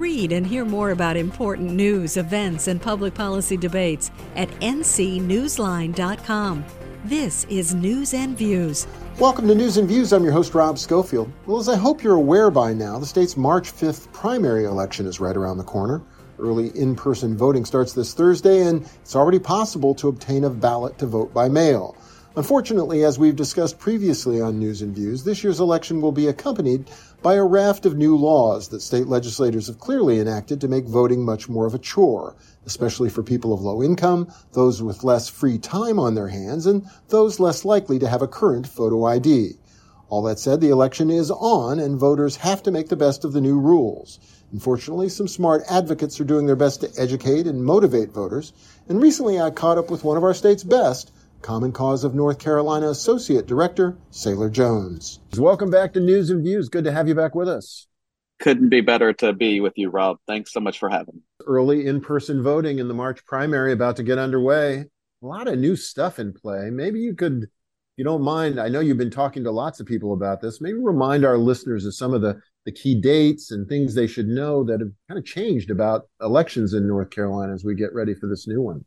Read and hear more about important news, events, and public policy debates at ncnewsline.com. This is News and Views. Welcome to News and Views. I'm your host, Rob Schofield. Well, as I hope you're aware by now, the state's March 5th primary election is right around the corner. Early in person voting starts this Thursday, and it's already possible to obtain a ballot to vote by mail. Unfortunately, as we've discussed previously on News and Views, this year's election will be accompanied by a raft of new laws that state legislators have clearly enacted to make voting much more of a chore, especially for people of low income, those with less free time on their hands, and those less likely to have a current photo ID. All that said, the election is on, and voters have to make the best of the new rules. Unfortunately, some smart advocates are doing their best to educate and motivate voters, and recently I caught up with one of our state's best, Common Cause of North Carolina Associate Director, Sailor Jones. Welcome back to News and Views. Good to have you back with us. Couldn't be better to be with you, Rob. Thanks so much for having me. Early in person voting in the March primary about to get underway. A lot of new stuff in play. Maybe you could, if you don't mind, I know you've been talking to lots of people about this. Maybe remind our listeners of some of the, the key dates and things they should know that have kind of changed about elections in North Carolina as we get ready for this new one.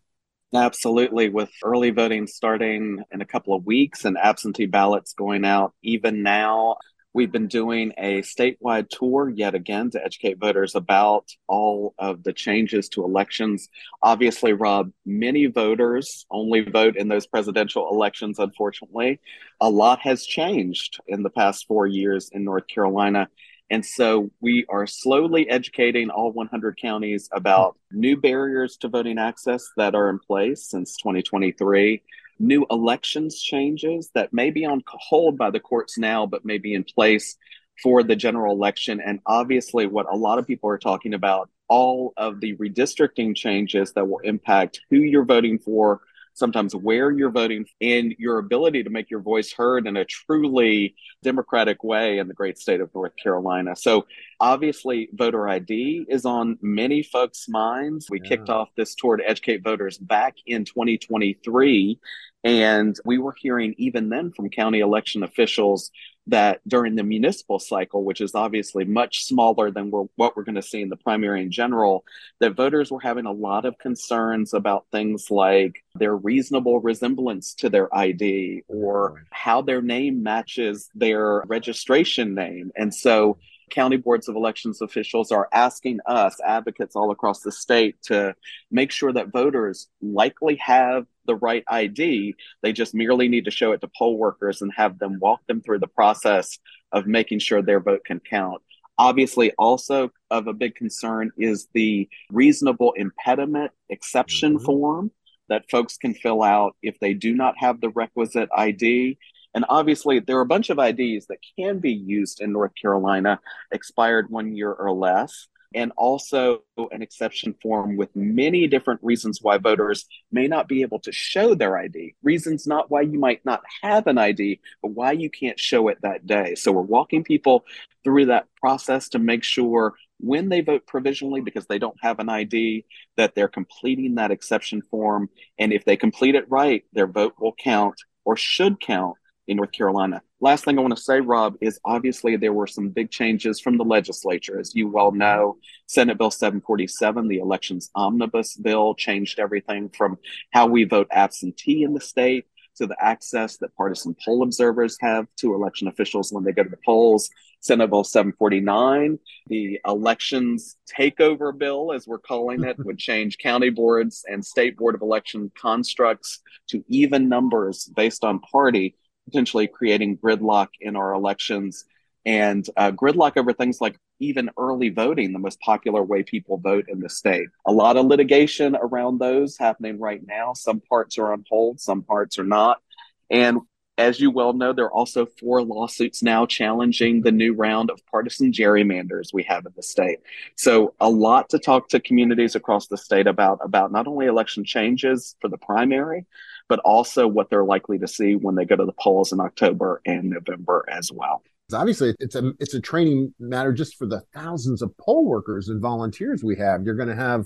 Absolutely. With early voting starting in a couple of weeks and absentee ballots going out even now, we've been doing a statewide tour yet again to educate voters about all of the changes to elections. Obviously, Rob, many voters only vote in those presidential elections, unfortunately. A lot has changed in the past four years in North Carolina. And so we are slowly educating all 100 counties about new barriers to voting access that are in place since 2023, new elections changes that may be on hold by the courts now, but may be in place for the general election. And obviously, what a lot of people are talking about all of the redistricting changes that will impact who you're voting for sometimes where you're voting and your ability to make your voice heard in a truly democratic way in the great state of North Carolina. So, obviously, voter ID is on many folks' minds. We yeah. kicked off this tour to educate voters back in 2023. And we were hearing even then from county election officials that during the municipal cycle, which is obviously much smaller than we're, what we're going to see in the primary in general, that voters were having a lot of concerns about things like their reasonable resemblance to their ID or how their name matches their registration name. And so county boards of elections officials are asking us, advocates all across the state, to make sure that voters likely have the right ID. They just merely need to show it to poll workers and have them walk them through the process of making sure their vote can count. Obviously, also of a big concern is the reasonable impediment exception mm-hmm. form that folks can fill out if they do not have the requisite ID. And obviously, there are a bunch of IDs that can be used in North Carolina, expired one year or less, and also an exception form with many different reasons why voters may not be able to show their ID. Reasons not why you might not have an ID, but why you can't show it that day. So we're walking people through that process to make sure when they vote provisionally because they don't have an ID, that they're completing that exception form. And if they complete it right, their vote will count or should count in North Carolina. Last thing I want to say, Rob, is obviously there were some big changes from the legislature. As you well know, Senate Bill 747, the elections omnibus bill, changed everything from how we vote absentee in the state to the access that partisan poll observers have to election officials when they go to the polls. Senate Bill 749, the elections takeover bill, as we're calling it, would change county boards and state board of election constructs to even numbers based on party potentially creating gridlock in our elections and uh, gridlock over things like even early voting, the most popular way people vote in the state. A lot of litigation around those happening right now. Some parts are on hold, some parts are not. And as you well know, there are also four lawsuits now challenging the new round of partisan gerrymanders we have in the state. So a lot to talk to communities across the state about, about not only election changes for the primary, but also what they're likely to see when they go to the polls in October and November as well. Obviously, it's a it's a training matter just for the thousands of poll workers and volunteers we have. You're going to have,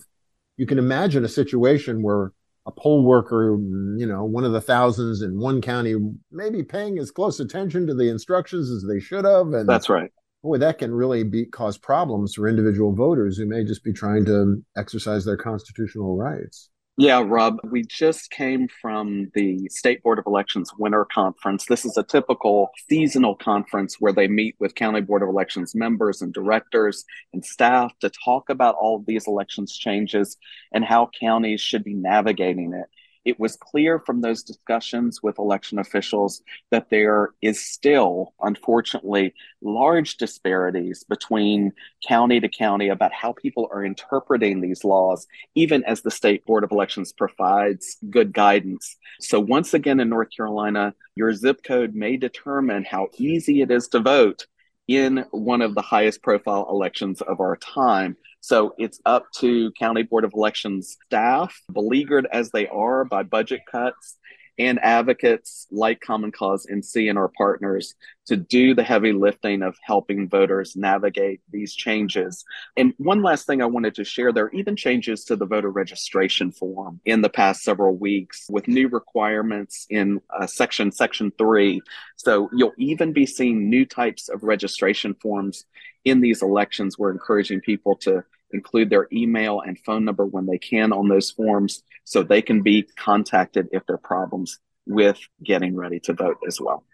you can imagine a situation where a poll worker, you know, one of the thousands in one county, maybe paying as close attention to the instructions as they should have, and that's right. boy, that can really be cause problems for individual voters who may just be trying to exercise their constitutional rights. Yeah, Rob, we just came from the State Board of Elections Winter Conference. This is a typical seasonal conference where they meet with County Board of Elections members and directors and staff to talk about all of these elections changes and how counties should be navigating it it was clear from those discussions with election officials that there is still, unfortunately, large disparities between county to county about how people are interpreting these laws, even as the State Board of Elections provides good guidance. So, once again, in North Carolina, your zip code may determine how easy it is to vote in one of the highest profile elections of our time. So it's up to County Board of Elections staff, beleaguered as they are by budget cuts and advocates like Common Cause and our partners to do the heavy lifting of helping voters navigate these changes. And one last thing I wanted to share there are even changes to the voter registration form in the past several weeks with new requirements in uh, section section 3. So you'll even be seeing new types of registration forms in these elections. We're encouraging people to include their email and phone number when they can on those forms so they can be contacted if there are problems with getting ready to vote as well.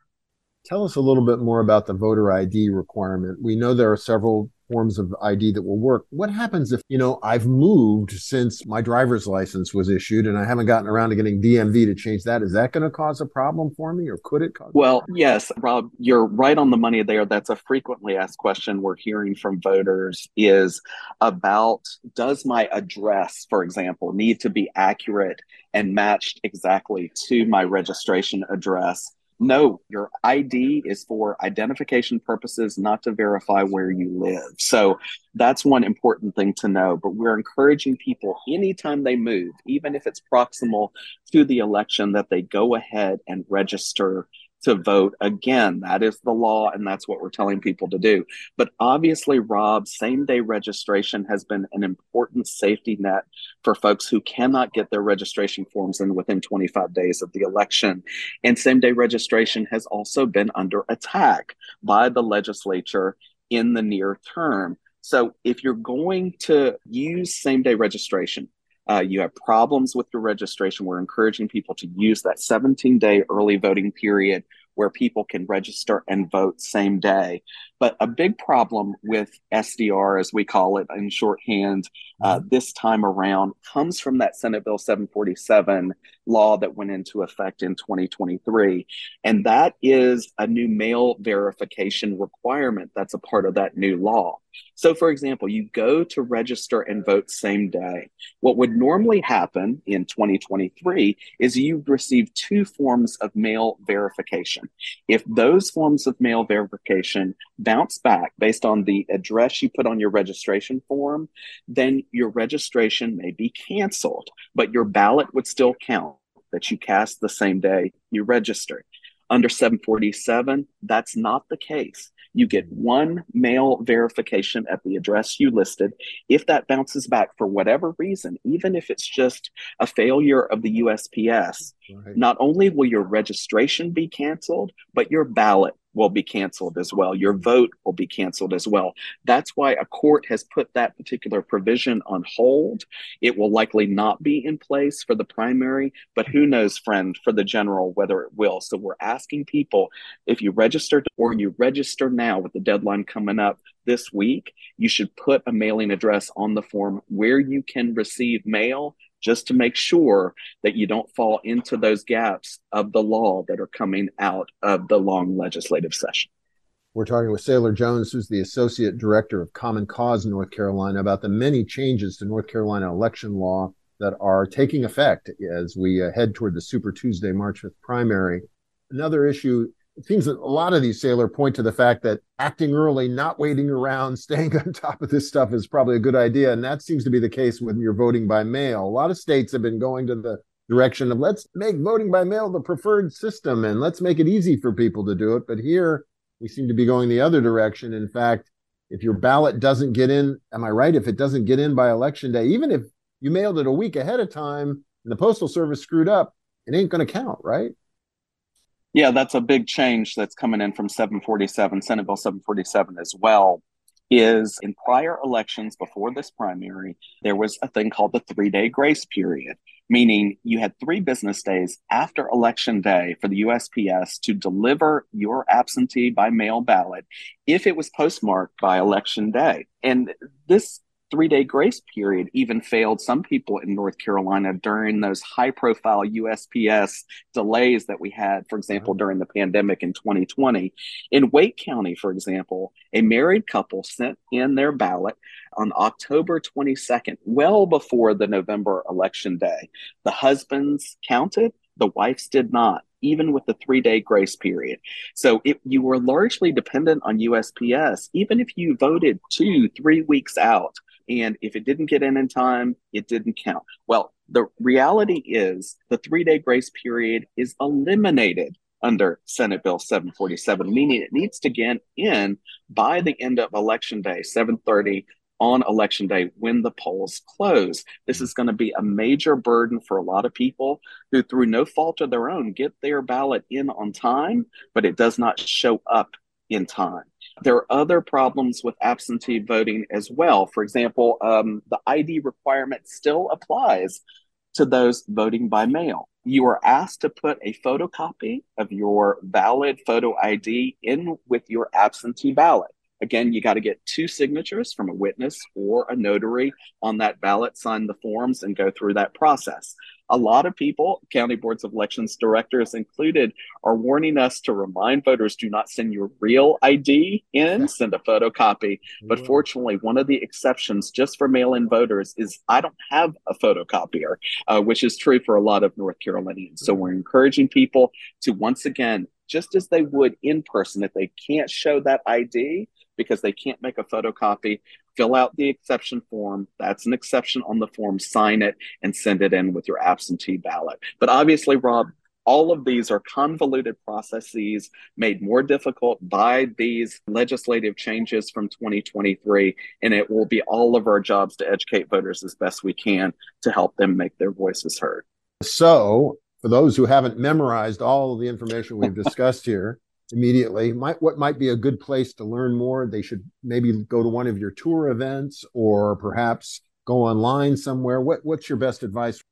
Tell us a little bit more about the voter ID requirement. We know there are several forms of ID that will work. What happens if, you know, I've moved since my driver's license was issued and I haven't gotten around to getting DMV to change that? Is that going to cause a problem for me or could it cause? Well, yes, Rob, you're right on the money there. That's a frequently asked question we're hearing from voters is about does my address, for example, need to be accurate and matched exactly to my registration address? No, your ID is for identification purposes, not to verify where you live. So that's one important thing to know. But we're encouraging people anytime they move, even if it's proximal to the election, that they go ahead and register to vote again. That is the law, and that's what we're telling people to do. But obviously, Rob, same day registration has been an important safety net for folks who cannot get their registration forms in within 25 days of the election. And same day registration has also been under attack by the legislature in the near term. So if you're going to use same day registration, uh, you have problems with your registration, we're encouraging people to use that 17 day early voting period where people can register and vote same day. But a big problem with SDR, as we call it in shorthand, uh, mm-hmm. this time around comes from that Senate Bill 747 law that went into effect in 2023. And that is a new mail verification requirement that's a part of that new law. So, for example, you go to register and vote same day. What would normally happen in 2023 is you receive two forms of mail verification. If those forms of mail verification bounce back based on the address you put on your registration form, then your registration may be canceled, but your ballot would still count that you cast the same day you registered. Under 747, that's not the case. You get one mail verification at the address you listed. If that bounces back for whatever reason, even if it's just a failure of the USPS, right. not only will your registration be canceled, but your ballot will be canceled as well. Your vote will be canceled as well. That's why a court has put that particular provision on hold. It will likely not be in place for the primary, but who knows, friend, for the general, whether it will. So we're asking people if you registered or you register now with the deadline coming up this week, you should put a mailing address on the form where you can receive mail just to make sure that you don't fall into those gaps of the law that are coming out of the long legislative session. We're talking with Sailor Jones, who's the Associate Director of Common Cause in North Carolina, about the many changes to North Carolina election law that are taking effect as we uh, head toward the Super Tuesday March 5th primary. Another issue it seems that a lot of these Sailor point to the fact that acting early, not waiting around, staying on top of this stuff is probably a good idea. And that seems to be the case when you're voting by mail. A lot of states have been going to the direction of let's make voting by mail the preferred system and let's make it easy for people to do it. But here we seem to be going the other direction. In fact, if your ballot doesn't get in, am I right? If it doesn't get in by election day, even if you mailed it a week ahead of time and the postal service screwed up, it ain't going to count, right? Yeah, that's a big change that's coming in from 747, Senate Bill 747 as well. Is in prior elections before this primary, there was a thing called the three day grace period, meaning you had three business days after election day for the USPS to deliver your absentee by mail ballot if it was postmarked by election day. And this three day grace period even failed some people in North Carolina during those high profile USPS delays that we had, for example, uh-huh. during the pandemic in 2020. In Wake County, for example, a married couple sent in their ballot on October 22nd, well before the November election day. The husbands counted, the wives did not even with the three day grace period. So it, you were largely dependent on USPS, even if you voted two, three weeks out and if it didn't get in in time, it didn't count. Well, the reality is the three day grace period is eliminated under Senate Bill 747, meaning it needs to get in by the end of election day, 730 on election day when the polls close. This is going to be a major burden for a lot of people who, through no fault of their own, get their ballot in on time, but it does not show up in time. There are other problems with absentee voting as well. For example, um, the ID requirement still applies to those voting by mail. You are asked to put a photocopy of your valid photo ID in with your absentee ballot. Again, you got to get two signatures from a witness or a notary on that ballot, sign the forms, and go through that process a lot of people, county boards of elections directors included, are warning us to remind voters do not send your real ID in, send a photocopy. But mm-hmm. fortunately, one of the exceptions just for mail in voters is I don't have a photocopier, uh, which is true for a lot of North Carolinians. So we're encouraging people to once again, just as they would in person, if they can't show that ID, because they can't make a photocopy, fill out the exception form. That's an exception on the form, sign it, and send it in with your absentee ballot. But obviously, Rob, all of these are convoluted processes made more difficult by these legislative changes from 2023. And it will be all of our jobs to educate voters as best we can to help them make their voices heard. So, for those who haven't memorized all of the information we've discussed here, immediately. Might, what might be a good place to learn more? They should maybe go to one of your tour events or perhaps go online somewhere. What, what's your best advice?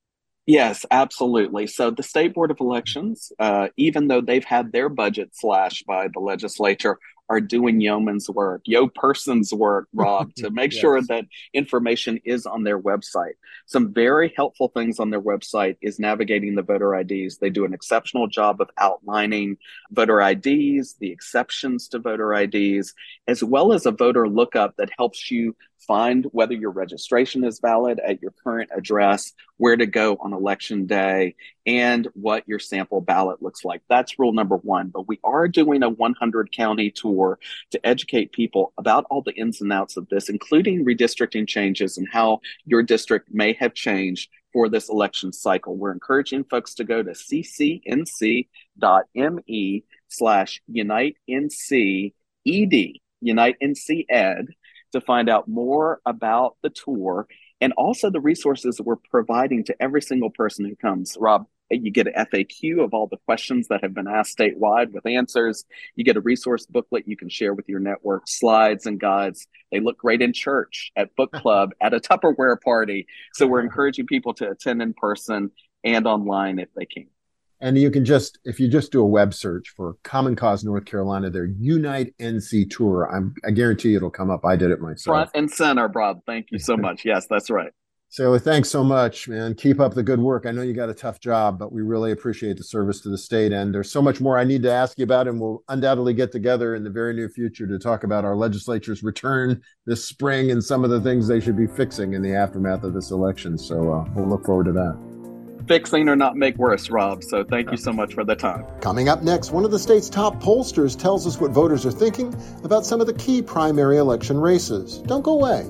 Yes, absolutely. So the state board of elections, uh, even though they've had their budget slashed by the legislature, are doing yeoman's work, yo person's work, Rob, to make yes. sure that information is on their website. Some very helpful things on their website is navigating the voter IDs. They do an exceptional job of outlining voter IDs, the exceptions to voter IDs, as well as a voter lookup that helps you find whether your registration is valid at your current address, where to go on election day, and what your sample ballot looks like. That's rule number one. But we are doing a 100 county tour to educate people about all the ins and outs of this, including redistricting changes and how your district may have changed for this election cycle. We're encouraging folks to go to ccnc.me slash unite NC ed, unite NC ed to find out more about the tour and also the resources that we're providing to every single person who comes. Rob, you get an FAQ of all the questions that have been asked statewide with answers. You get a resource booklet you can share with your network, slides and guides. They look great in church, at book club, at a Tupperware party. So we're encouraging people to attend in person and online if they can. And you can just, if you just do a web search for Common Cause North Carolina, their Unite NC Tour, I'm, I guarantee it'll come up. I did it myself. Front and center, Bob. Thank you so much. yes, that's right. So thanks so much, man. Keep up the good work. I know you got a tough job, but we really appreciate the service to the state. And there's so much more I need to ask you about, and we'll undoubtedly get together in the very near future to talk about our legislature's return this spring and some of the things they should be fixing in the aftermath of this election. So uh, we'll look forward to that fixing or not make worse, Rob. So thank you so much for the time. Coming up next, one of the state's top pollsters tells us what voters are thinking about some of the key primary election races. Don't go away.